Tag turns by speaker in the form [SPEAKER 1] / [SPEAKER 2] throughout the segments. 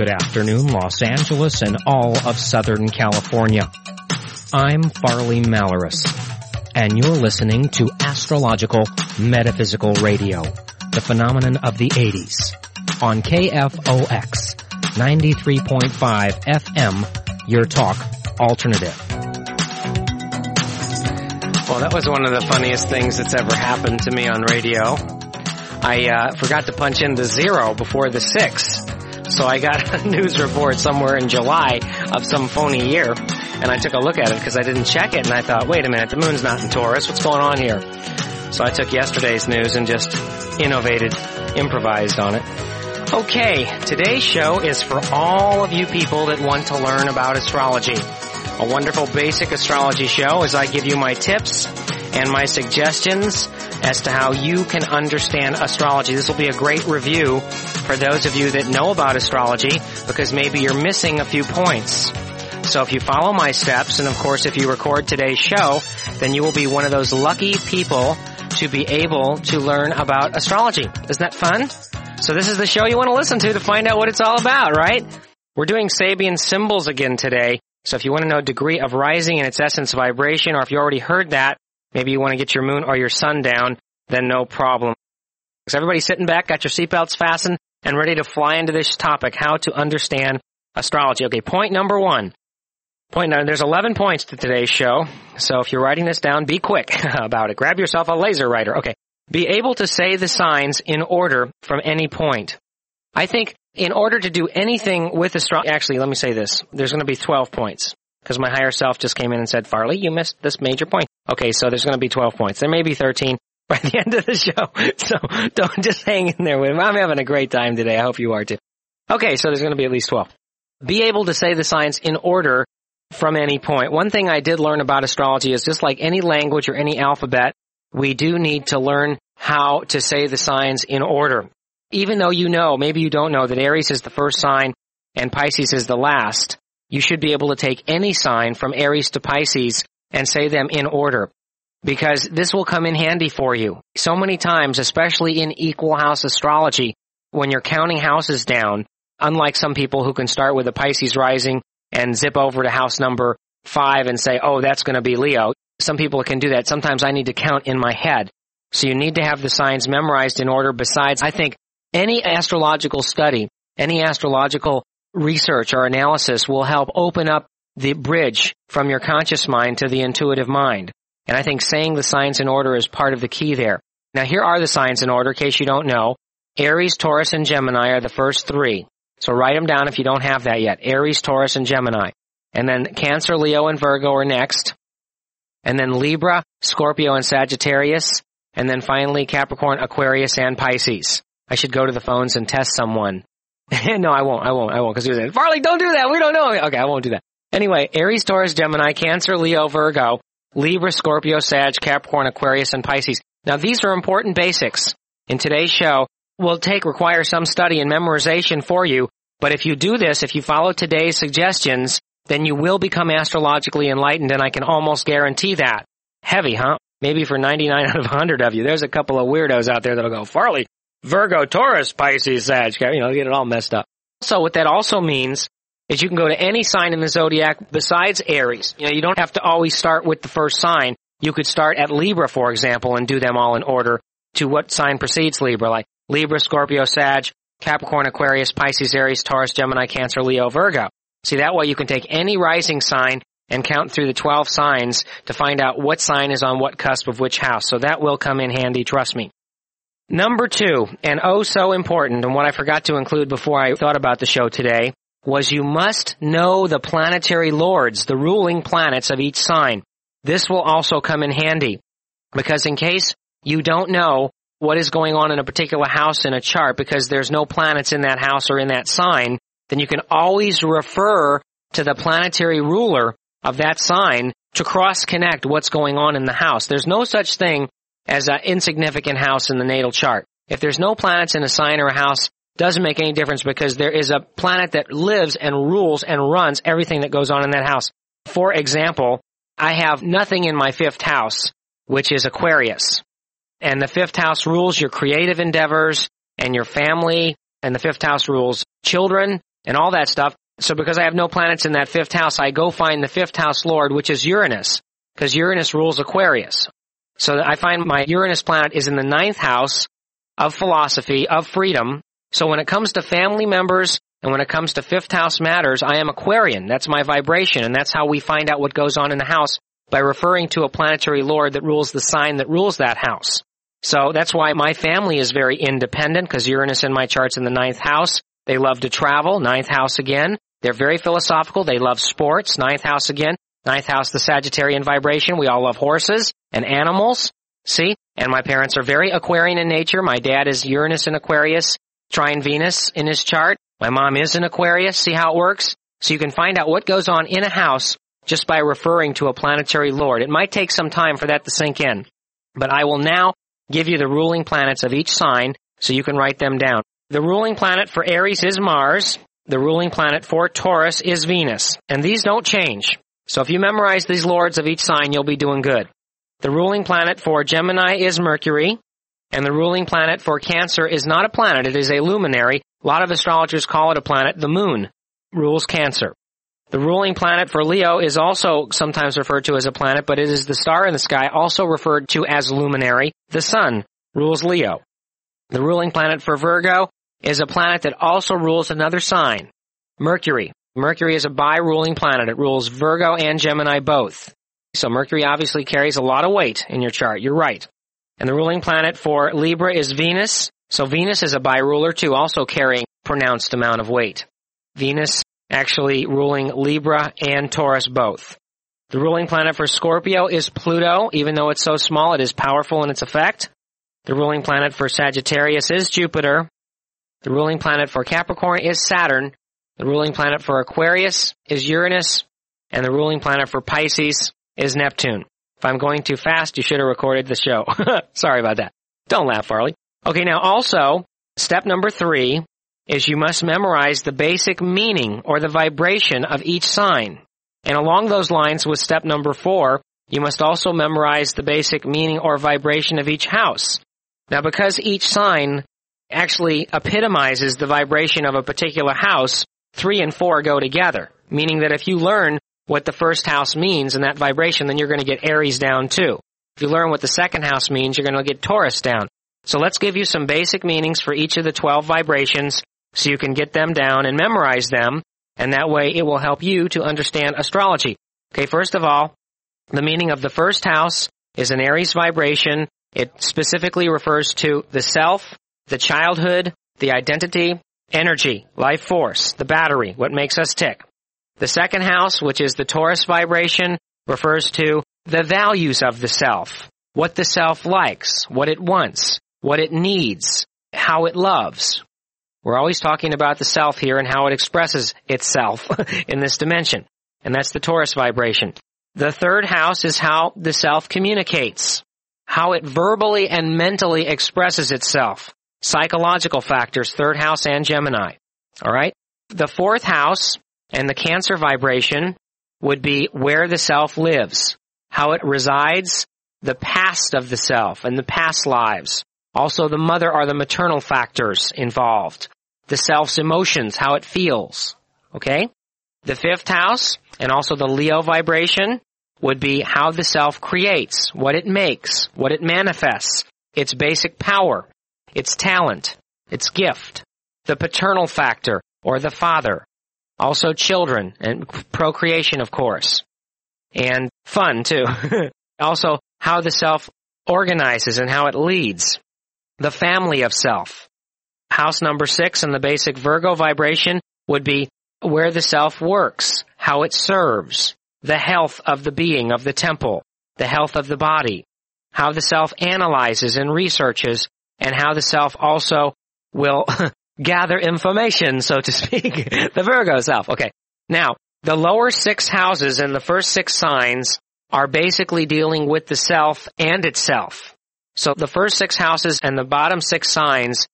[SPEAKER 1] Good afternoon, Los Angeles and all of Southern California. I'm Farley Malaris, and you're listening to Astrological Metaphysical Radio, the phenomenon of the 80s, on KFOX 93.5 FM, your talk alternative.
[SPEAKER 2] Well, that was one of the funniest things that's ever happened to me on radio. I uh, forgot to punch in the zero before the six. So I got a news report somewhere in July of some phony year, and I took a look at it because I didn't check it, and I thought, wait a minute, the moon's not in Taurus. What's going on here? So I took yesterday's news and just innovated, improvised on it. Okay, today's show is for all of you people that want to learn about astrology. A wonderful basic astrology show as I give you my tips and my suggestions as to how you can understand astrology. This will be a great review for those of you that know about astrology because maybe you're missing a few points. So if you follow my steps, and of course if you record today's show, then you will be one of those lucky people to be able to learn about astrology. Isn't that fun? So this is the show you want to listen to to find out what it's all about, right? We're doing Sabian symbols again today. So if you want to know degree of rising and its essence vibration, or if you already heard that, maybe you want to get your moon or your sun down, then no problem. So everybody sitting back, got your seatbelts fastened, and ready to fly into this topic, how to understand astrology. Okay, point number one. Point number, there's 11 points to today's show, so if you're writing this down, be quick about it. Grab yourself a laser writer. Okay. Be able to say the signs in order from any point. I think in order to do anything with astrology, actually, let me say this. There's going to be 12 points. Because my higher self just came in and said, Farley, you missed this major point. Okay, so there's going to be 12 points. There may be 13 by the end of the show. So don't just hang in there with me. I'm having a great time today. I hope you are too. Okay, so there's going to be at least 12. Be able to say the signs in order from any point. One thing I did learn about astrology is just like any language or any alphabet, we do need to learn how to say the signs in order. Even though you know, maybe you don't know that Aries is the first sign and Pisces is the last, you should be able to take any sign from Aries to Pisces and say them in order. Because this will come in handy for you. So many times, especially in equal house astrology, when you're counting houses down, unlike some people who can start with a Pisces rising and zip over to house number five and say, oh, that's going to be Leo. Some people can do that. Sometimes I need to count in my head. So you need to have the signs memorized in order. Besides, I think any astrological study, any astrological research or analysis will help open up the bridge from your conscious mind to the intuitive mind. And I think saying the signs in order is part of the key there. Now here are the signs in order, in case you don't know. Aries, Taurus, and Gemini are the first three. So write them down if you don't have that yet. Aries, Taurus, and Gemini. And then Cancer, Leo, and Virgo are next. And then Libra, Scorpio, and Sagittarius. And then finally Capricorn, Aquarius, and Pisces. I should go to the phones and test someone. no, I won't. I won't. I won't. Because you said, Farley, don't do that. We don't know. Okay, I won't do that. Anyway, Aries, Taurus, Gemini, Cancer, Leo, Virgo, Libra, Scorpio, Sag, Capricorn, Aquarius, and Pisces. Now these are important basics. In today's show, will take require some study and memorization for you, but if you do this, if you follow today's suggestions, then you will become astrologically enlightened, and I can almost guarantee that. Heavy, huh? Maybe for 99 out of 100 of you. There's a couple of weirdos out there that'll go, Farley, Virgo, Taurus, Pisces, Sag, you know, get it all messed up. So what that also means is you can go to any sign in the zodiac besides Aries. You know, you don't have to always start with the first sign. You could start at Libra, for example, and do them all in order to what sign precedes Libra, like Libra, Scorpio, Sag, Capricorn, Aquarius, Pisces, Aries, Taurus, Gemini, Cancer, Leo, Virgo. See, that way you can take any rising sign and count through the 12 signs to find out what sign is on what cusp of which house. So that will come in handy, trust me. Number two, and oh so important, and what I forgot to include before I thought about the show today, was you must know the planetary lords, the ruling planets of each sign. This will also come in handy. Because in case you don't know what is going on in a particular house in a chart because there's no planets in that house or in that sign, then you can always refer to the planetary ruler of that sign to cross connect what's going on in the house. There's no such thing as an insignificant house in the natal chart. If there's no planets in a sign or a house, doesn't make any difference because there is a planet that lives and rules and runs everything that goes on in that house. For example, I have nothing in my fifth house, which is Aquarius. And the fifth house rules your creative endeavors and your family, and the fifth house rules children, and all that stuff. So because I have no planets in that fifth house, I go find the fifth house lord, which is Uranus, because Uranus rules Aquarius. So I find my Uranus planet is in the ninth house of philosophy, of freedom. So when it comes to family members and when it comes to fifth house matters, I am Aquarian. That's my vibration and that's how we find out what goes on in the house by referring to a planetary lord that rules the sign that rules that house. So that's why my family is very independent because Uranus in my chart's in the ninth house. They love to travel, ninth house again. They're very philosophical. They love sports, ninth house again. Ninth house, the Sagittarian vibration. We all love horses and animals. See? And my parents are very Aquarian in nature. My dad is Uranus in Aquarius, trine Venus in his chart. My mom is an Aquarius. See how it works? So you can find out what goes on in a house just by referring to a planetary lord. It might take some time for that to sink in, but I will now give you the ruling planets of each sign so you can write them down. The ruling planet for Aries is Mars. The ruling planet for Taurus is Venus. And these don't change. So if you memorize these lords of each sign, you'll be doing good. The ruling planet for Gemini is Mercury. And the ruling planet for Cancer is not a planet, it is a luminary. A lot of astrologers call it a planet. The moon rules Cancer. The ruling planet for Leo is also sometimes referred to as a planet, but it is the star in the sky, also referred to as luminary. The sun rules Leo. The ruling planet for Virgo is a planet that also rules another sign, Mercury. Mercury is a bi-ruling planet. It rules Virgo and Gemini both. So Mercury obviously carries a lot of weight in your chart. You're right. And the ruling planet for Libra is Venus. So Venus is a bi-ruler too, also carrying a pronounced amount of weight. Venus actually ruling Libra and Taurus both. The ruling planet for Scorpio is Pluto. Even though it's so small, it is powerful in its effect. The ruling planet for Sagittarius is Jupiter. The ruling planet for Capricorn is Saturn. The ruling planet for Aquarius is Uranus. And the ruling planet for Pisces is Neptune. If I'm going too fast, you should have recorded the show. Sorry about that. Don't laugh, Farley. Okay, now also, step number three is you must memorize the basic meaning or the vibration of each sign. And along those lines with step number four, you must also memorize the basic meaning or vibration of each house. Now because each sign actually epitomizes the vibration of a particular house, three and four go together. Meaning that if you learn what the first house means and that vibration, then you're going to get Aries down too. If you learn what the second house means, you're going to get Taurus down. So let's give you some basic meanings for each of the 12 vibrations so you can get them down and memorize them, and that way it will help you to understand astrology. Okay, first of all, the meaning of the first house is an Aries vibration. It specifically refers to the self, the childhood, the identity, energy, life force, the battery, what makes us tick. The second house, which is the Taurus vibration, refers to the values of the self, what the self likes, what it wants, what it needs, how it loves, we're always talking about the self here and how it expresses itself in this dimension. And that's the Taurus vibration. The third house is how the self communicates. How it verbally and mentally expresses itself. Psychological factors, third house and Gemini. Alright? The fourth house and the Cancer vibration would be where the self lives. How it resides, the past of the self and the past lives. Also the mother are the maternal factors involved. The self's emotions, how it feels. Okay? The fifth house, and also the Leo vibration, would be how the self creates, what it makes, what it manifests, its basic power, its talent, its gift, the paternal factor, or the father, also children, and procreation, of course, and fun too. also, how the self organizes and how it leads. The family of self. House number six in the basic Virgo vibration would be where the self works, how it serves, the health of the being of the temple, the health of the body, how the self analyzes and researches, and how the self also will gather information, so to speak. the Virgo self. Okay. Now, the lower six houses and the first six signs are basically dealing with the self and itself. So the first six houses and the bottom six signs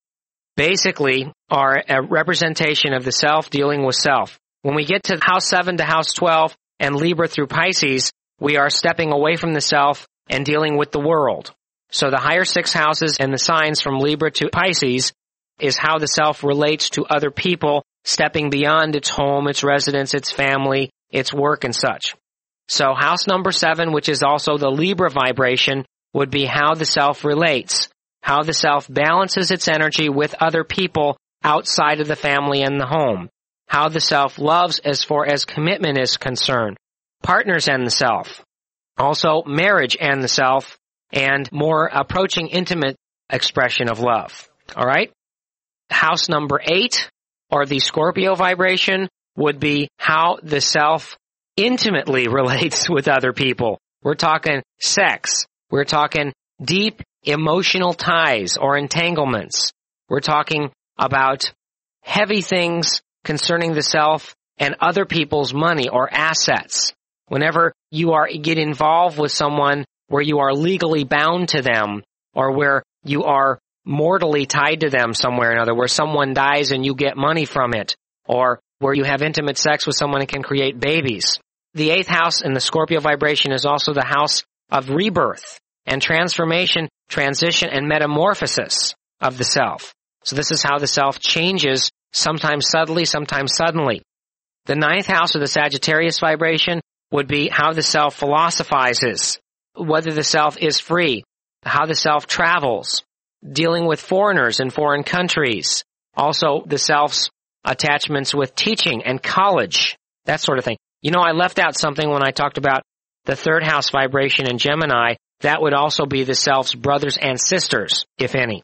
[SPEAKER 2] basically are a representation of the self dealing with self. When we get to house 7 to house 12 and Libra through Pisces, we are stepping away from the self and dealing with the world. So the higher six houses and the signs from Libra to Pisces is how the self relates to other people, stepping beyond its home, its residence, its family, its work and such. So house number seven, which is also the Libra vibration, would be how the self relates, how the self balances its energy with other people outside of the family and the home, how the self loves as far as commitment is concerned, partners and the self, also marriage and the self, and more approaching intimate expression of love. Alright? House number eight, or the Scorpio vibration, would be how the self intimately relates with other people. We're talking sex. We're talking deep emotional ties or entanglements. We're talking about heavy things concerning the self and other people's money or assets. Whenever you are, get involved with someone where you are legally bound to them or where you are mortally tied to them somewhere or another, where someone dies and you get money from it, or where you have intimate sex with someone and can create babies. The eighth house in the Scorpio vibration is also the house of rebirth and transformation, transition, and metamorphosis of the self. So this is how the self changes, sometimes subtly, sometimes suddenly. The ninth house of the Sagittarius vibration would be how the self philosophizes, whether the self is free, how the self travels, dealing with foreigners in foreign countries, also the self's attachments with teaching and college, that sort of thing. You know, I left out something when I talked about the third house vibration in Gemini. That would also be the self's brothers and sisters, if any.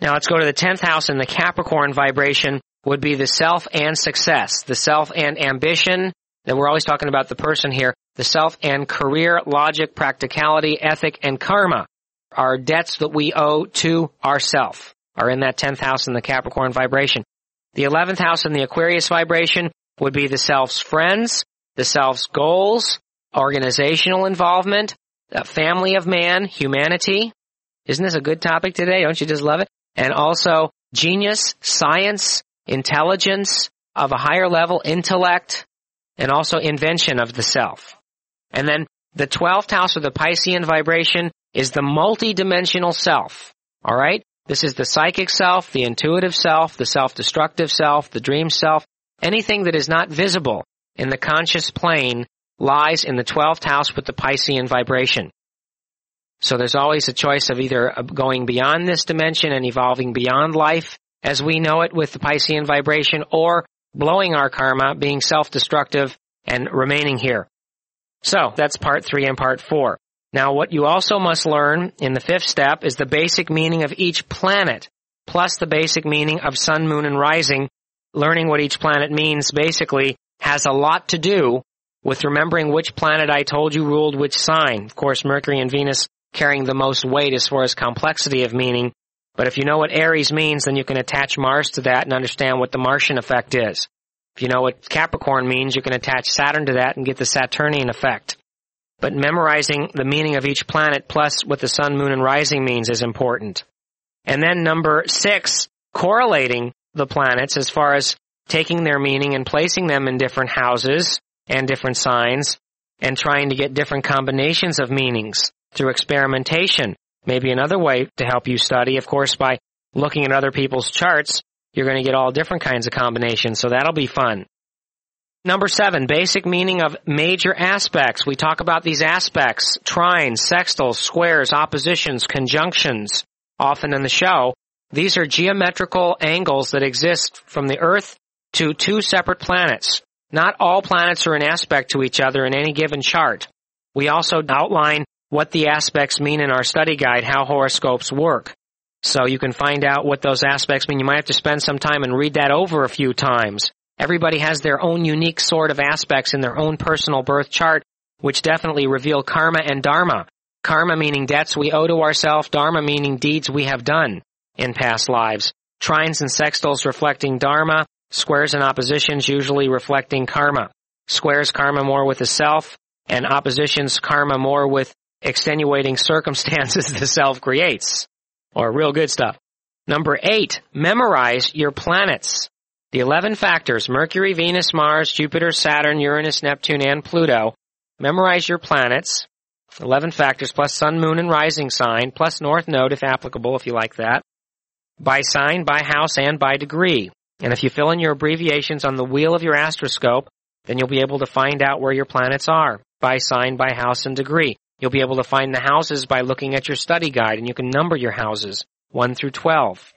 [SPEAKER 2] Now let's go to the 10th house and the Capricorn vibration would be the self and success, the self and ambition. Then we're always talking about the person here, the self and career, logic, practicality, ethic, and karma. Our debts that we owe to ourself are in that 10th house in the Capricorn vibration. The 11th house in the Aquarius vibration would be the self's friends, the self's goals, organizational involvement, the family of man, humanity. Isn't this a good topic today? Don't you just love it? And also genius, science, intelligence of a higher level, intellect, and also invention of the self. And then the 12th house of the Piscean vibration is the multidimensional self. Alright? This is the psychic self, the intuitive self, the self-destructive self, the dream self. Anything that is not visible in the conscious plane lies in the 12th house with the Piscean vibration. So there's always a choice of either going beyond this dimension and evolving beyond life as we know it with the Piscean vibration or blowing our karma, being self-destructive and remaining here. So that's part three and part four. Now what you also must learn in the fifth step is the basic meaning of each planet, plus the basic meaning of sun, moon, and rising. Learning what each planet means basically has a lot to do with remembering which planet I told you ruled which sign. Of course, Mercury and Venus carrying the most weight as far as complexity of meaning. But if you know what Aries means, then you can attach Mars to that and understand what the Martian effect is. If you know what Capricorn means, you can attach Saturn to that and get the Saturnian effect. But memorizing the meaning of each planet plus what the sun, moon, and rising means is important. And then number six, correlating the planets as far as taking their meaning and placing them in different houses and different signs and trying to get different combinations of meanings through experimentation. Maybe another way to help you study, of course, by looking at other people's charts, you're going to get all different kinds of combinations, so that'll be fun. Number seven, basic meaning of major aspects. We talk about these aspects, trines, sextiles, squares, oppositions, conjunctions, often in the show. These are geometrical angles that exist from the Earth to two separate planets. Not all planets are in aspect to each other in any given chart. We also outline what the aspects mean in our study guide, how horoscopes work. So you can find out what those aspects mean. You might have to spend some time and read that over a few times. Everybody has their own unique sort of aspects in their own personal birth chart, which definitely reveal karma and dharma. Karma meaning debts we owe to ourselves, dharma meaning deeds we have done in past lives. Trines and sextiles reflecting dharma, squares and oppositions usually reflecting karma. Squares karma more with the self, and oppositions karma more with extenuating circumstances the self creates. Or real good stuff. Number eight, memorize your planets. The 11 factors, Mercury, Venus, Mars, Jupiter, Saturn, Uranus, Neptune, and Pluto. Memorize your planets. 11 factors plus sun, moon, and rising sign, plus north node if applicable if you like that. By sign, by house, and by degree. And if you fill in your abbreviations on the wheel of your astroscope, then you'll be able to find out where your planets are by sign, by house, and degree. You'll be able to find the houses by looking at your study guide, and you can number your houses 1 through 12.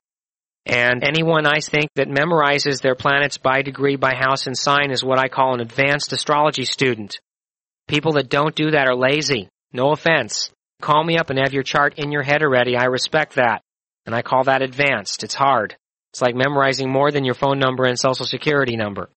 [SPEAKER 2] And anyone I think that memorizes their planets by degree, by house, and sign is what I call an advanced astrology student. People that don't do that are lazy. No offense. Call me up and have your chart in your head already. I respect that. And I call that advanced. It's hard. It's like memorizing more than your phone number and social security number.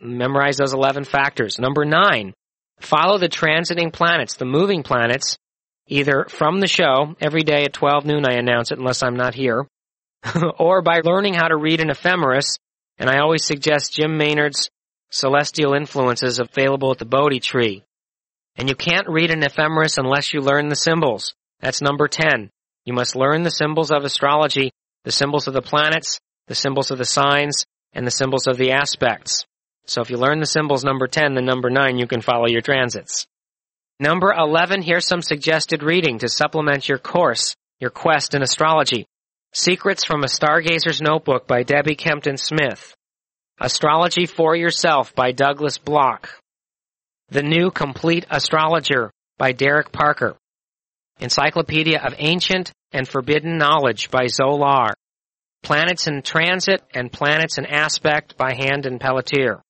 [SPEAKER 2] Memorize those 11 factors. Number nine, follow the transiting planets, the moving planets, either from the show, every day at 12 noon I announce it unless I'm not here, or by learning how to read an ephemeris, and I always suggest Jim Maynard's Celestial Influences available at the Bodhi Tree. And you can't read an ephemeris unless you learn the symbols. That's number 10. You must learn the symbols of astrology, the symbols of the planets, the symbols of the signs, and the symbols of the aspects. So if you learn the symbols number 10, then number 9, you can follow your transits. Number 11, here's some suggested reading to supplement your course, your quest in astrology. Secrets from a Stargazer's Notebook by Debbie Kempton Smith. Astrology for Yourself by Douglas Bloch. The New Complete Astrologer by Derek Parker. Encyclopedia of Ancient and Forbidden Knowledge by Zolar. Planets in Transit and Planets in Aspect by Hand and Pelletier.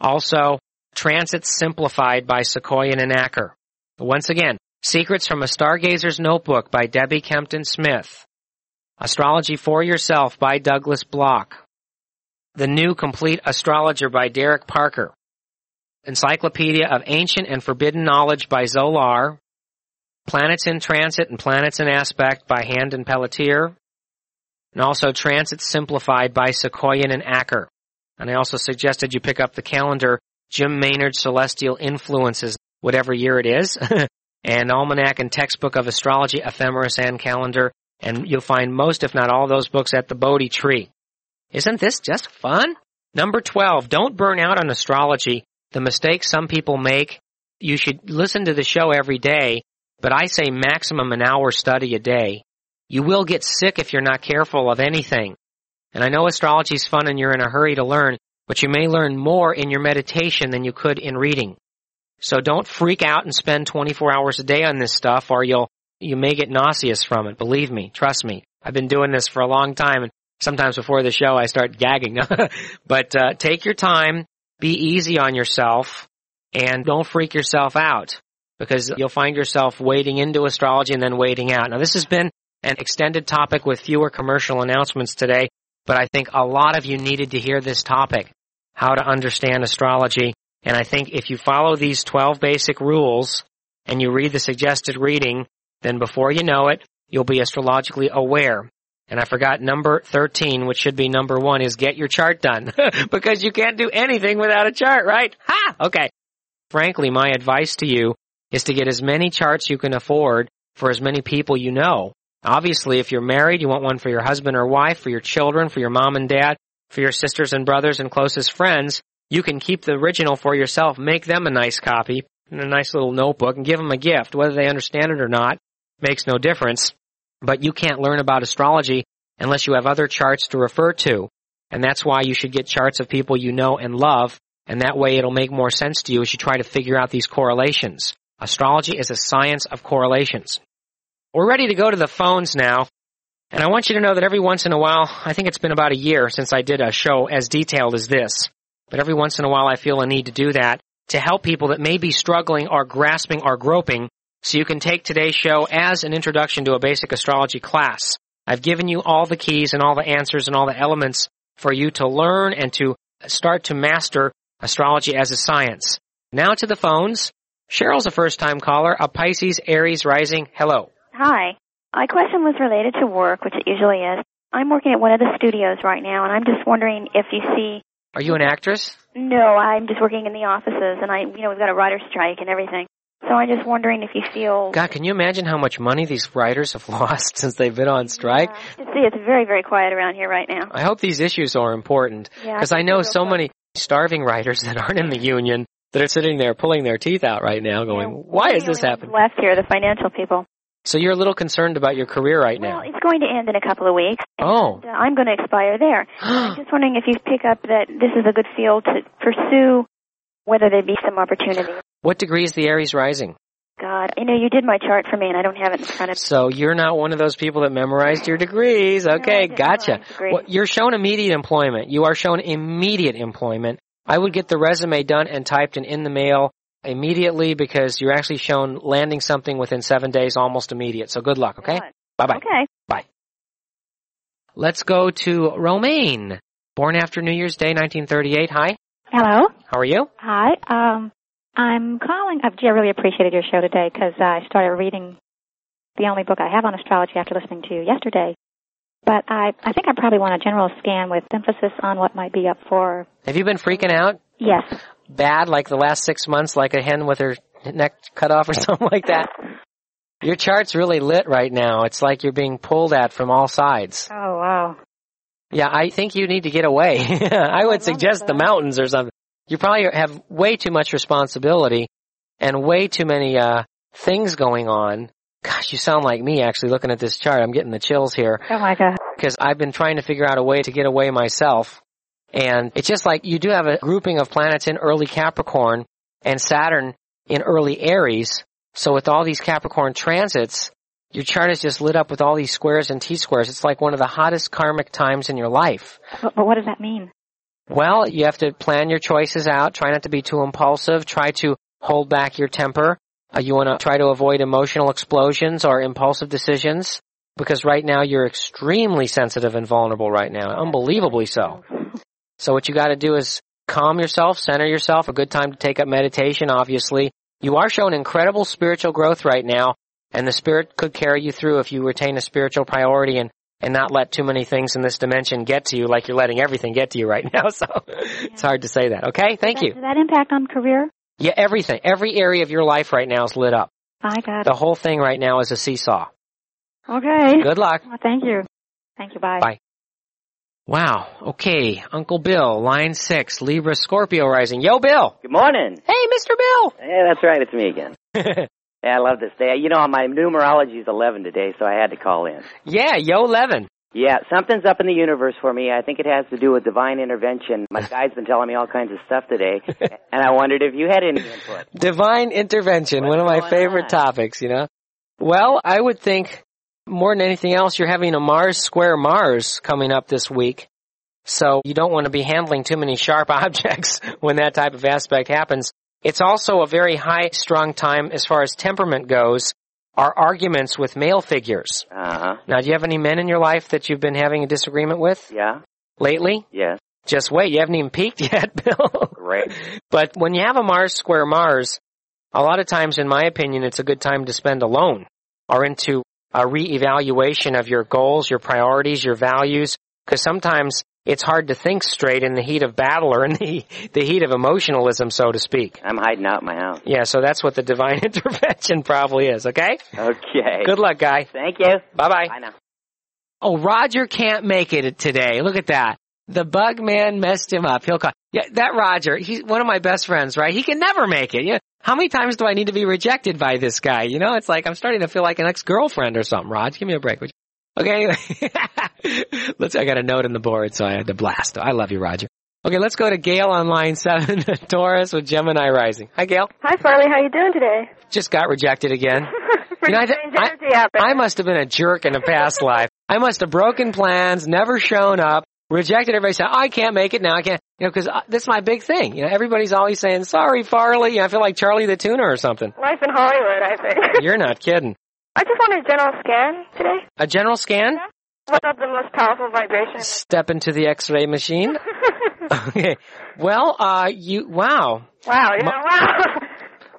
[SPEAKER 2] Also, Transits Simplified by Sakoian and Acker. Once again, Secrets from a Stargazer's Notebook by Debbie Kempton Smith. Astrology for Yourself by Douglas Bloch. The New Complete Astrologer by Derek Parker. Encyclopedia of Ancient and Forbidden Knowledge by Zolar. Planets in Transit and Planets in Aspect by Hand and Pelletier and also Transit Simplified by Sakoian and Acker. And I also suggested you pick up the calendar Jim Maynard Celestial Influences, whatever year it is, and Almanac and Textbook of Astrology, Ephemeris and Calendar, and you'll find most, if not all, those books at the Bodhi Tree. Isn't this just fun? Number 12, don't burn out on astrology. The mistake some people make, you should listen to the show every day, but I say maximum an hour study a day. You will get sick if you're not careful of anything. And I know astrology is fun and you're in a hurry to learn, but you may learn more in your meditation than you could in reading. So don't freak out and spend 24 hours a day on this stuff or you'll, you may get nauseous from it. Believe me, trust me. I've been doing this for a long time and sometimes before the show I start gagging. but uh, take your time, be easy on yourself, and don't freak yourself out because you'll find yourself wading into astrology and then wading out. Now this has been an extended topic with fewer commercial announcements today, but I think a lot of you needed to hear this topic, how to understand astrology. And I think if you follow these 12 basic rules and you read the suggested reading, then before you know it, you'll be astrologically aware. And I forgot number 13, which should be number one, is get your chart done. because you can't do anything without a chart, right? Ha! Okay. Frankly, my advice to you is to get as many charts you can afford for as many people you know. Obviously, if you're married, you want one for your husband or wife, for your children, for your mom and dad, for your sisters and brothers and closest friends. You can keep the original for yourself, make them a nice copy in a nice little notebook and give them a gift. Whether they understand it or not makes no difference. But you can't learn about astrology unless you have other charts to refer to. And that's why you should get charts of people you know and love. And that way it'll make more sense to you as you try to figure out these correlations. Astrology is a science of correlations. We're ready to go to the phones now. And I want you to know that every once in a while, I think it's been about a year since I did a show as detailed as this, but every once in a while I feel a need to do that to help people that may be struggling or grasping or groping so you can take today's show as an introduction to a basic astrology class. I've given you all the keys and all the answers and all the elements for you to learn and to start to master astrology as a science. Now to the phones. Cheryl's a first time caller, a Pisces Aries rising. Hello.
[SPEAKER 3] Hi. My question was related to work, which it usually is. I'm working at one of the studios right now, and I'm just wondering if you see.
[SPEAKER 2] Are you an actress?
[SPEAKER 3] No, I'm just working in the offices, and I, you know, we've got a writer's strike and everything. So I'm just wondering if you feel.
[SPEAKER 2] God, can you imagine how much money these writers have lost since they've been on strike?
[SPEAKER 3] Yeah. See, it's very, very quiet around here right now.
[SPEAKER 2] I hope these issues are important because
[SPEAKER 3] yeah,
[SPEAKER 2] I know so many starving writers that aren't in the union that are sitting there pulling their teeth out right now, going,
[SPEAKER 3] Yeah,
[SPEAKER 2] "Why is this happening?"
[SPEAKER 3] Left here, the financial people.
[SPEAKER 2] So you're a little concerned about your career right now.
[SPEAKER 3] Well, it's going to end in a couple of weeks.
[SPEAKER 2] Oh.
[SPEAKER 3] Uh, I'm going to expire there. I'm just wondering if you pick up that this is a good field to pursue, whether there be some opportunity.
[SPEAKER 2] what degree is the Aries rising?
[SPEAKER 3] God, you know, you did my chart for me, and I don't have it in front of me.
[SPEAKER 2] So you're not one of those people that memorized your degrees. Okay,
[SPEAKER 3] didn't
[SPEAKER 2] gotcha. Well, you're shown immediate employment. You are shown immediate employment. I would get the resume done and typed and in the mail immediately because you're actually shown landing something within seven days, almost immediate. So good luck, okay? Bye bye.
[SPEAKER 3] Okay. Bye.
[SPEAKER 2] Let's go to Romaine. Born after New Year's Day, 1938. Hi.
[SPEAKER 4] Hello.
[SPEAKER 2] How are you?
[SPEAKER 4] Hi. Um, I'm calling. uh, Gee, I really appreciated your show today because I started reading the only book I have on astrology after listening to you yesterday. But I, I think I probably want a general scan with emphasis on what might be up for.
[SPEAKER 2] Have you been freaking out?
[SPEAKER 4] Yes.
[SPEAKER 2] Bad like the last six months, like a hen with her neck cut off or something like that? Your chart's really lit right now. It's like you're being pulled at from all sides.
[SPEAKER 4] Oh wow.
[SPEAKER 2] Yeah, I think you need to get away. I would
[SPEAKER 4] love
[SPEAKER 2] suggest the mountains or something. You probably have way too much responsibility and way too many uh things going on. Gosh, you sound like me actually looking at this chart. I'm getting the chills here
[SPEAKER 4] Oh my God.
[SPEAKER 2] because I've been trying to figure out a way to get away myself. And it's just like you do have a grouping of planets in early Capricorn and Saturn in early Aries. So with all these Capricorn transits, your chart is just lit up with all these squares and T-squares. It's like one of the hottest karmic times in your life.
[SPEAKER 4] But, but what does that mean?
[SPEAKER 2] Well, you have to plan your choices out. Try not to be too impulsive. Try to hold back your temper. Uh, you want to try to avoid emotional explosions or impulsive decisions because right now you're extremely sensitive and vulnerable right now. Unbelievably so. So what you got to do is calm yourself, center yourself. A good time to take up meditation, obviously. You are showing incredible spiritual growth right now and the spirit could carry you through if you retain a spiritual priority and and not let too many things in this dimension get to you like you're letting everything get to you right now. So it's hard to say that. Okay? Thank
[SPEAKER 4] that-
[SPEAKER 2] you.
[SPEAKER 4] Does that impact on career?
[SPEAKER 2] Yeah, everything. Every area of your life right now is lit up.
[SPEAKER 4] I got it.
[SPEAKER 2] The whole thing right now is a seesaw.
[SPEAKER 4] Okay.
[SPEAKER 2] Good luck.
[SPEAKER 4] Well, thank you. Thank you. Bye.
[SPEAKER 2] Bye. Wow. Okay. Uncle Bill, line six, Libra Scorpio rising. Yo, Bill.
[SPEAKER 5] Good morning.
[SPEAKER 2] Hey, Mr. Bill.
[SPEAKER 5] Hey, that's right. It's me again. Yeah, I love this day. You know, my numerology is 11 today, so I had to call in.
[SPEAKER 2] yeah, yo, Levin.
[SPEAKER 5] Yeah, something's up in the universe for me. I think it has to do with divine intervention. My guy's been telling me all kinds of stuff today, and I wondered if you had any input.
[SPEAKER 2] Divine intervention,
[SPEAKER 5] What's
[SPEAKER 2] one of my favorite
[SPEAKER 5] on?
[SPEAKER 2] topics, you know? Well, I would think more than anything else, you're having a Mars square Mars coming up this week. So you don't want to be handling too many sharp objects when that type of aspect happens. It's also a very high strung time as far as temperament goes, are arguments with male figures.
[SPEAKER 5] Uh huh.
[SPEAKER 2] Now, do you have any men in your life that you've been having a disagreement with
[SPEAKER 5] Yeah.
[SPEAKER 2] lately?
[SPEAKER 5] Yes.
[SPEAKER 2] Just wait, you haven't even peaked yet, Bill.
[SPEAKER 5] Great.
[SPEAKER 2] But when you have a Mars square Mars, a lot of times, in my opinion, it's a good time to spend alone or into a reevaluation of your goals, your priorities, your values, because sometimes it's hard to think straight in the heat of battle or in the, the heat of emotionalism, so to speak.
[SPEAKER 5] I'm hiding out in my house.
[SPEAKER 2] Yeah, so that's what the divine intervention probably is, okay?
[SPEAKER 5] Okay.
[SPEAKER 2] Good luck, guy.
[SPEAKER 5] Thank you.
[SPEAKER 2] Bye bye.
[SPEAKER 5] Bye now.
[SPEAKER 2] Oh, Roger can't make it today. Look at that. The bug man messed him up. He'll call. Yeah, that Roger, he's one of my best friends, right? He can never make it. Yeah. How many times do I need to be rejected by this guy? You know, it's like I'm starting to feel like an ex-girlfriend or something. Raj, give me a break, would you? Okay, let's, I got a note in the board, so I had to blast. I love you, Roger. Okay, let's go to Gail on line seven, Taurus with Gemini rising. Hi, Gail.
[SPEAKER 6] Hi, Farley. How you doing today?
[SPEAKER 2] Just got rejected again. You know, I, I. I must have been a jerk in a past life. I must have broken plans, never shown up, rejected everybody, said, I can't make it now, I can't, you know, cause uh, this is my big thing. You know, everybody's always saying, sorry, Farley. You know, I feel like Charlie the Tuna or something.
[SPEAKER 6] Life in Hollywood, I think.
[SPEAKER 2] You're not kidding.
[SPEAKER 6] I just want a general scan today.
[SPEAKER 2] A general scan?
[SPEAKER 6] What's up the most powerful vibration?
[SPEAKER 2] Step into the x-ray machine. Okay. Well, uh, you, wow.
[SPEAKER 6] wow, you know, wow.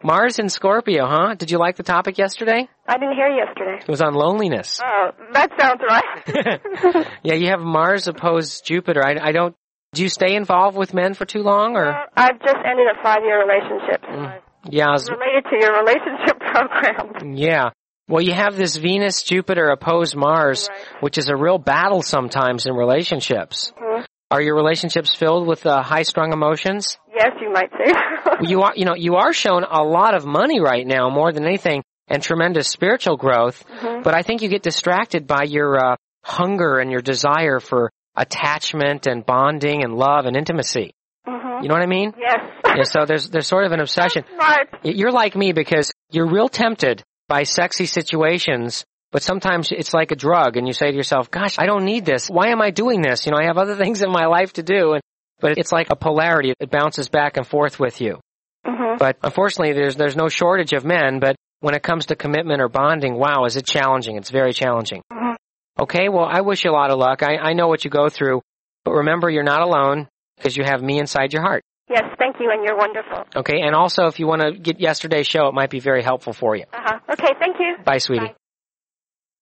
[SPEAKER 2] Mars in Scorpio, huh? Did you like the topic yesterday?
[SPEAKER 6] I didn't hear yesterday.
[SPEAKER 2] It was on loneliness.
[SPEAKER 6] Oh, that sounds right.
[SPEAKER 2] yeah, you have Mars opposed Jupiter. I, I don't, do you stay involved with men for too long or?
[SPEAKER 6] Uh, I've just ended a five-year relationship. so
[SPEAKER 2] Mm. Yeah, was-
[SPEAKER 6] related to your relationship program.
[SPEAKER 2] Yeah. Well, you have this Venus Jupiter opposed Mars,
[SPEAKER 6] Right.
[SPEAKER 2] which is a real battle sometimes in relationships.
[SPEAKER 6] Mhm.
[SPEAKER 2] Are your relationships filled with uh, high strung emotions?
[SPEAKER 6] Yes, you might say.
[SPEAKER 2] You are, you know, you are shown a lot of money right now more than anything, and tremendous spiritual growth.
[SPEAKER 6] Mhm.
[SPEAKER 2] But I think you get distracted by your uh, hunger and your desire for attachment and bonding and love and intimacy.
[SPEAKER 6] Mhm.
[SPEAKER 2] You know what I mean?
[SPEAKER 6] Yes.
[SPEAKER 2] Yeah, so there's there's sort of an obsession.
[SPEAKER 6] Smart.
[SPEAKER 2] You're like me because you're real tempted by sexy situations, but sometimes it's like a drug and you say to yourself, gosh, I don't need this. Why am I doing this? You know, I have other things in my life to do. And, but it's like a polarity. It bounces back and forth with you.
[SPEAKER 6] Mhm.
[SPEAKER 2] But unfortunately, there's, there's no shortage of men, but when it comes to commitment or bonding, wow, is it challenging? It's very challenging.
[SPEAKER 6] Mhm.
[SPEAKER 2] Okay, well, I wish you a lot of luck. I, I know what you go through, but remember, you're not alone because you have me inside your heart.
[SPEAKER 6] Yes, thank you, and you're wonderful.
[SPEAKER 2] Okay, and also if you want to get yesterday's show, it might be very helpful for you.
[SPEAKER 6] Uh huh. Okay, thank you.
[SPEAKER 2] Bye, sweetie.
[SPEAKER 6] Bye.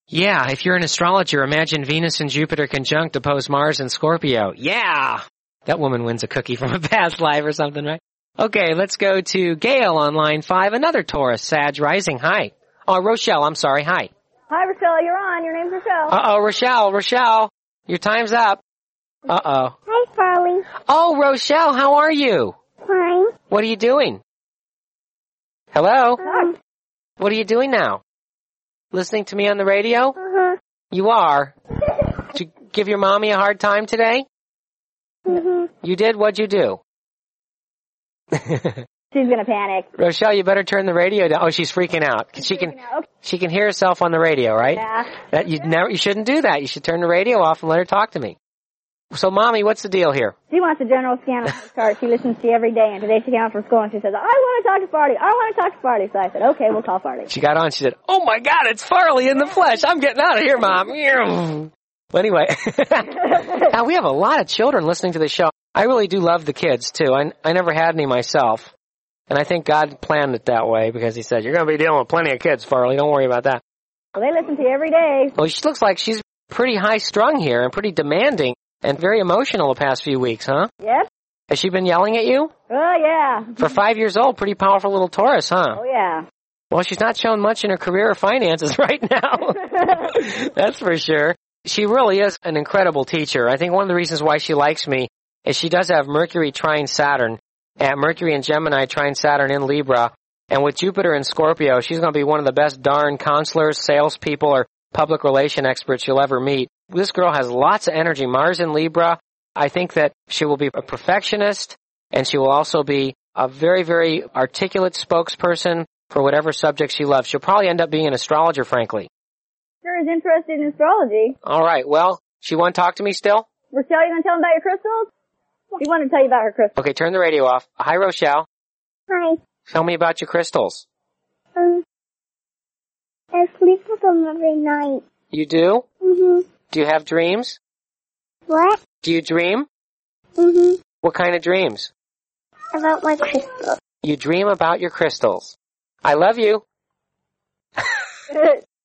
[SPEAKER 2] Yeah, if you're an astrologer, imagine Venus and Jupiter conjunct oppose Mars and Scorpio. Yeah! That woman wins a cookie from a past life or something, right? Okay, let's go to Gail on line five, another Taurus, Sag Rising. Hi. Oh, Rochelle, I'm sorry. Hi.
[SPEAKER 7] Hi, Rochelle. You're on. Your name's Rochelle.
[SPEAKER 2] Uh-oh, Rochelle, Rochelle, your time's up. Uh-oh.
[SPEAKER 7] Hi, Farley.
[SPEAKER 2] Oh, Rochelle, how are you?
[SPEAKER 7] Fine.
[SPEAKER 2] What are you doing? Hello?
[SPEAKER 7] Um,
[SPEAKER 2] What are you doing now? Listening to me on the radio?
[SPEAKER 7] uh-huh.
[SPEAKER 2] You are. Did you give your mommy a hard time today? You did? What'd you do?
[SPEAKER 7] She's gonna panic.
[SPEAKER 2] Rochelle, you better turn the radio down. Oh, she's freaking out. She can,
[SPEAKER 7] Okay.
[SPEAKER 2] she can hear herself on the radio, right?
[SPEAKER 7] Yeah.
[SPEAKER 2] That you never, you shouldn't do that. You should turn the radio off and let her talk to me. So mommy, what's the deal here?
[SPEAKER 7] She wants a general scan of her chart. She listens to you every day, and today she came out from school and she says, I want to talk to Farley. I want to talk to Farley. So I said, okay, we'll call Farley.
[SPEAKER 2] She got on, she said, oh my god, it's Farley in the flesh. I'm getting out of here, mom. Well, anyway, now we have a lot of children listening to the show. I really do love the kids too. I, I never had any myself. And I think God planned it that way because he said, you're going to be dealing with plenty of kids, Farley. Don't worry about that.
[SPEAKER 7] Well, they listen to you every day.
[SPEAKER 2] Well, she looks like she's pretty high strung here and pretty demanding and very emotional the past few weeks, huh?
[SPEAKER 7] Yep.
[SPEAKER 2] Has she been yelling at you?
[SPEAKER 7] Oh, yeah.
[SPEAKER 2] For five years old, pretty powerful little Taurus, huh?
[SPEAKER 7] Oh, yeah.
[SPEAKER 2] Well, she's not shown much in her career or finances right now. That's for sure. She really is an incredible teacher. I think one of the reasons why she likes me is she does have Mercury trine Saturn, at Mercury and Gemini trine Saturn in Libra, and with Jupiter in Scorpio, she's going to be one of the best darn counselors, salespeople, or public relation experts you'll ever meet. This girl has lots of energy. Mars in Libra. I think that she will be a perfectionist, and she will also be a very, very articulate spokesperson for whatever subject she loves. She'll probably end up being an astrologer, frankly.
[SPEAKER 7] Sure is interested in astrology.
[SPEAKER 2] All right. Well, she want to talk to me still?
[SPEAKER 7] Rochelle, you gonna tell them about your crystals? She want to tell you about her crystals.
[SPEAKER 2] Okay, turn the radio off. Hi, Rochelle.
[SPEAKER 7] Hi.
[SPEAKER 2] Tell me about your crystals.
[SPEAKER 7] Um, I sleep with them every night.
[SPEAKER 2] You do?
[SPEAKER 7] Mm-hmm.
[SPEAKER 2] Do you have dreams?
[SPEAKER 7] What?
[SPEAKER 2] Do you dream?
[SPEAKER 7] Mm-hmm.
[SPEAKER 2] What kind of dreams?
[SPEAKER 7] About my crystals.
[SPEAKER 2] You dream about your crystals. I love you.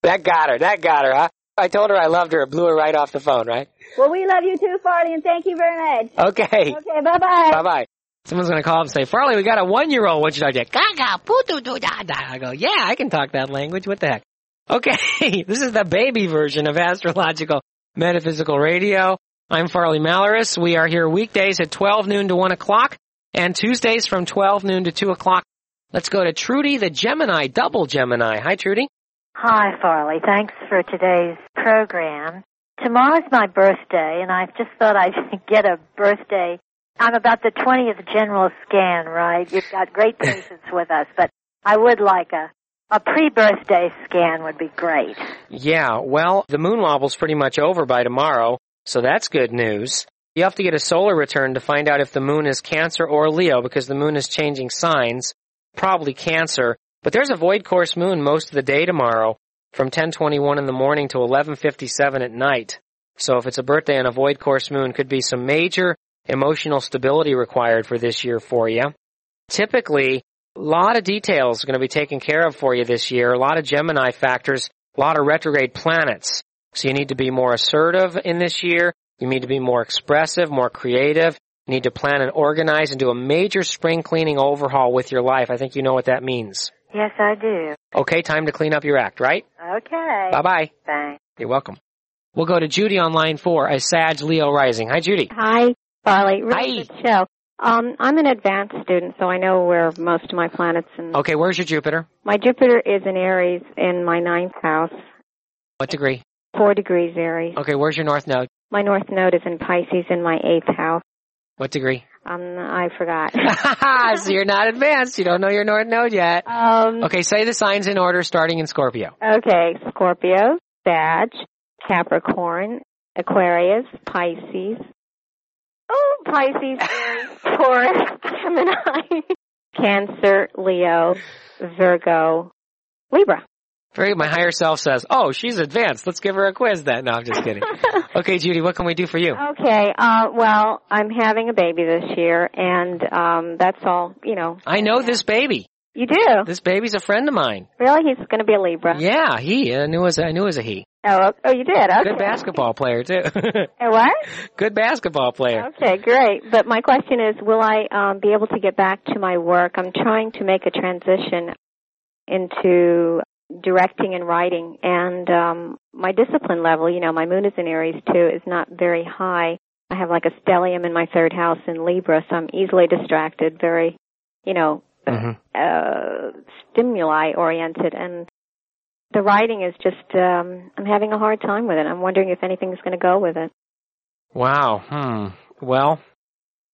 [SPEAKER 2] That got her. That got her, huh? I told her I loved her. It blew her right off the phone, right?
[SPEAKER 7] well, we love you too, Farley, and thank you very much.
[SPEAKER 2] Okay.
[SPEAKER 7] Okay, bye-bye.
[SPEAKER 2] Bye bye. Someone's gonna call up and say, Farley, we got a one year old. What should I do? Gaga, putu, du, da, da. I go, yeah, I can talk that language. What the heck? Okay, this is the baby version of astrological metaphysical radio. I'm Farley Malaris. We are here weekdays at 12 noon to 1 o'clock and Tuesdays from 12 noon to 2 o'clock. Let's go to Trudy the Gemini, double Gemini. Hi, Trudy.
[SPEAKER 8] Hi, Farley. Thanks for today's program. Tomorrow's my birthday, and I just thought I'd get a birthday. I'm about the 20th general scan, right? You've got great patience with us, but I would like a, a pre-birthday scan would be great.
[SPEAKER 2] Yeah, well, the moon wobble's pretty much over by tomorrow, so that's good news. You have to get a solar return to find out if the moon is Cancer or Leo because the moon is changing signs. Probably Cancer. But there's a void course moon most of the day tomorrow from 1021 in the morning to 1157 at night. So if it's a birthday on a void course moon, could be some major emotional stability required for this year for you. Typically, a lot of details are going to be taken care of for you this year. A lot of Gemini factors, a lot of retrograde planets. So you need to be more assertive in this year. You need to be more expressive, more creative. You need to plan and organize and do a major spring cleaning overhaul with your life. I think you know what that means.
[SPEAKER 8] Yes, I do.
[SPEAKER 2] Okay, time to clean up your act, right?
[SPEAKER 8] Okay.
[SPEAKER 2] Bye bye.
[SPEAKER 8] Thanks.
[SPEAKER 2] You're welcome. We'll go to Judy on line four, a Sag Leo Rising. Hi, Judy.
[SPEAKER 4] Hi, Farley. Really
[SPEAKER 2] Hi.
[SPEAKER 4] good show. Um, I'm an advanced student, so I know where most of my planets and
[SPEAKER 2] Okay, where's your Jupiter?
[SPEAKER 4] my Jupiter is in Aries in my ninth house,
[SPEAKER 2] What degree?
[SPEAKER 4] four degrees Aries.
[SPEAKER 2] Okay, where's your North Node?
[SPEAKER 4] My North Node is in Pisces in my eighth house.
[SPEAKER 2] What degree?
[SPEAKER 4] Um, I forgot.
[SPEAKER 2] so you're not advanced. You don't know your North Node yet.
[SPEAKER 4] um,
[SPEAKER 2] Okay, say the signs in order starting in Scorpio.
[SPEAKER 4] okay, Scorpio, Sag, Capricorn, Aquarius, Pisces. Oh, Pisces, Taurus, Gemini, Cancer, Leo, Virgo, Libra.
[SPEAKER 2] Very, my higher self says, oh, she's advanced. Let's give her a quiz then. No, I'm just kidding. okay, Judy, what can we do for you?
[SPEAKER 4] Okay, uh, well, I'm having a baby this year, and um, that's all, you know.
[SPEAKER 2] I know this baby.
[SPEAKER 4] You do?
[SPEAKER 2] This baby's a friend of mine.
[SPEAKER 4] Really? He's going to be a Libra.
[SPEAKER 2] Yeah, he. I knew it was, I knew it was a he.
[SPEAKER 4] Oh, oh, you did? Okay.
[SPEAKER 2] Good basketball player too.
[SPEAKER 4] A what?
[SPEAKER 2] Good basketball player.
[SPEAKER 4] Okay, great. But my question is, will I um, be able to get back to my work? I'm trying to make a transition into directing and writing, and um, my discipline level, you know, my moon is in Aries too, is not very high. I have like a stellium in my third house in Libra, so I'm easily distracted, very, you know,
[SPEAKER 2] Mhm.
[SPEAKER 4] uh, stimuli oriented, and the writing is just, um, I'm having a hard time with it. I'm wondering if anything's going to go with it.
[SPEAKER 2] Wow. Hmm. Well,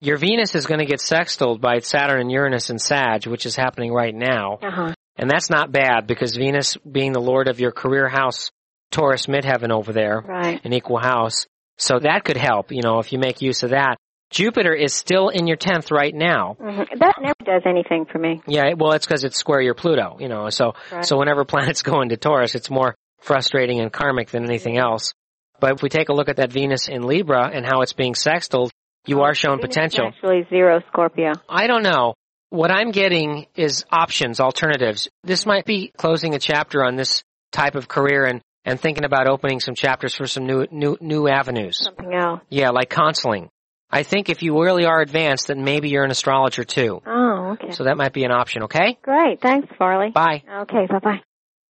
[SPEAKER 2] your Venus is going to get sextiled by Saturn and Uranus and Sag, which is happening right now.
[SPEAKER 4] Uh huh.
[SPEAKER 2] And that's not bad because Venus being the lord of your career house, Taurus midheaven over there,
[SPEAKER 4] Right.
[SPEAKER 2] an equal house. So that could help, you know, if you make use of that. Jupiter is still in your 10th right now.
[SPEAKER 4] hmm That never does anything for me.
[SPEAKER 2] Yeah, well, it's because it's square your Pluto, you know, so,
[SPEAKER 4] Right.
[SPEAKER 2] so whenever planets go into Taurus, it's more frustrating and karmic than anything else. But if we take a look at that Venus in Libra and how it's being sextiled, you are showing
[SPEAKER 4] Venus
[SPEAKER 2] potential.
[SPEAKER 4] Actually, zero Scorpio.
[SPEAKER 2] I don't know. What I'm getting is options, alternatives. This might be closing a chapter on this type of career and, and thinking about opening some chapters for some new, new, new avenues.
[SPEAKER 4] Something else.
[SPEAKER 2] Yeah, like counseling. I think if you really are advanced, then maybe you're an astrologer too.
[SPEAKER 4] Oh, okay.
[SPEAKER 2] So that might be an option, okay?
[SPEAKER 4] Great. Thanks, Farley.
[SPEAKER 2] Bye.
[SPEAKER 4] Okay, bye bye.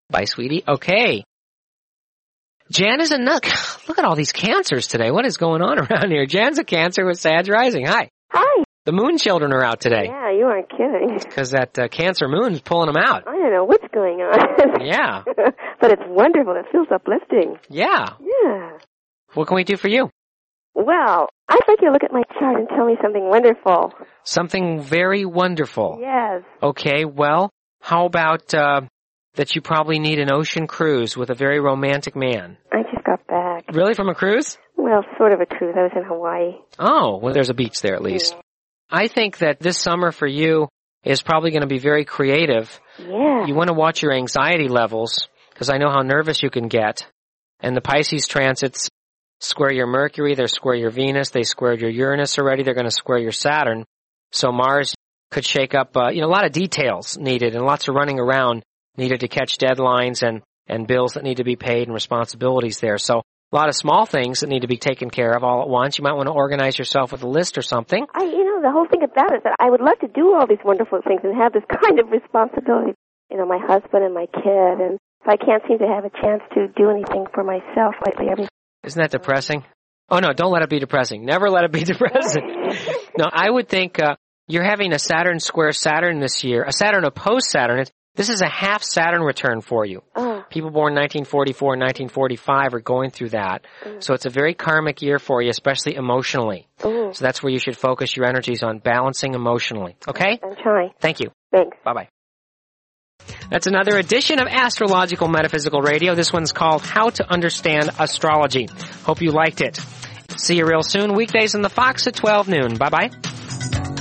[SPEAKER 2] Bye, sweetie. Okay. Jan is a nut. Look at all these cancers today. What is going on around here? Jan's a cancer with Sag rising. Hi.
[SPEAKER 6] Hi.
[SPEAKER 2] The moon children are out today.
[SPEAKER 6] Yeah, you aren't kidding.
[SPEAKER 2] Because that uh, cancer moon's pulling them out.
[SPEAKER 6] I don't know what's going on.
[SPEAKER 2] Yeah.
[SPEAKER 6] but it's wonderful. It feels uplifting.
[SPEAKER 2] Yeah.
[SPEAKER 6] Yeah.
[SPEAKER 2] What can we do for you?
[SPEAKER 6] Well, I'd like you to look at my chart and tell me something wonderful.
[SPEAKER 2] Something very wonderful.
[SPEAKER 6] Yes.
[SPEAKER 2] Okay, well, how about, uh, that you probably need an ocean cruise with a very romantic man?
[SPEAKER 6] I just got back.
[SPEAKER 2] Really from a cruise?
[SPEAKER 6] Well, sort of a cruise. I was in Hawaii.
[SPEAKER 2] Oh, well there's a beach there at least. I think that this summer for you is probably going to be very creative.
[SPEAKER 6] Yeah.
[SPEAKER 2] You want to watch your anxiety levels because I know how nervous you can get. And the Pisces transits square your Mercury, they're square your Venus, they squared your Uranus already, they're going to square your Saturn. So Mars could shake up, uh, you know, a lot of details needed and lots of running around needed to catch deadlines and, and bills that need to be paid and responsibilities there. So a lot of small things that need to be taken care of all at once. You might want to organize yourself with a list or something.
[SPEAKER 6] I, you know, the whole thing about it is that I would love to do all these wonderful things and have this kind of responsibility. You know, my husband and my kid, and I can't seem to have a chance to do anything for myself lately. Every
[SPEAKER 2] Isn't that depressing? Oh no, don't let it be depressing. Never let it be depressing. no, I would think uh, you're having a Saturn square Saturn this year, a Saturn opposed Saturn. This is a half Saturn return for you.
[SPEAKER 6] oh,
[SPEAKER 2] People born 1944 and 1945 are going through that. Mm. So it's a very karmic year for you, especially emotionally.
[SPEAKER 6] oh,
[SPEAKER 2] So that's where you should focus your energies on balancing emotionally. Okay?
[SPEAKER 6] I'm trying.
[SPEAKER 2] Thank you.
[SPEAKER 6] Thanks.
[SPEAKER 2] Bye bye. That's another edition of Astrological Metaphysical Radio. This one's called How to Understand Astrology. Hope you liked it. See you real soon. Weekdays in the Fox at 12 noon. Bye bye.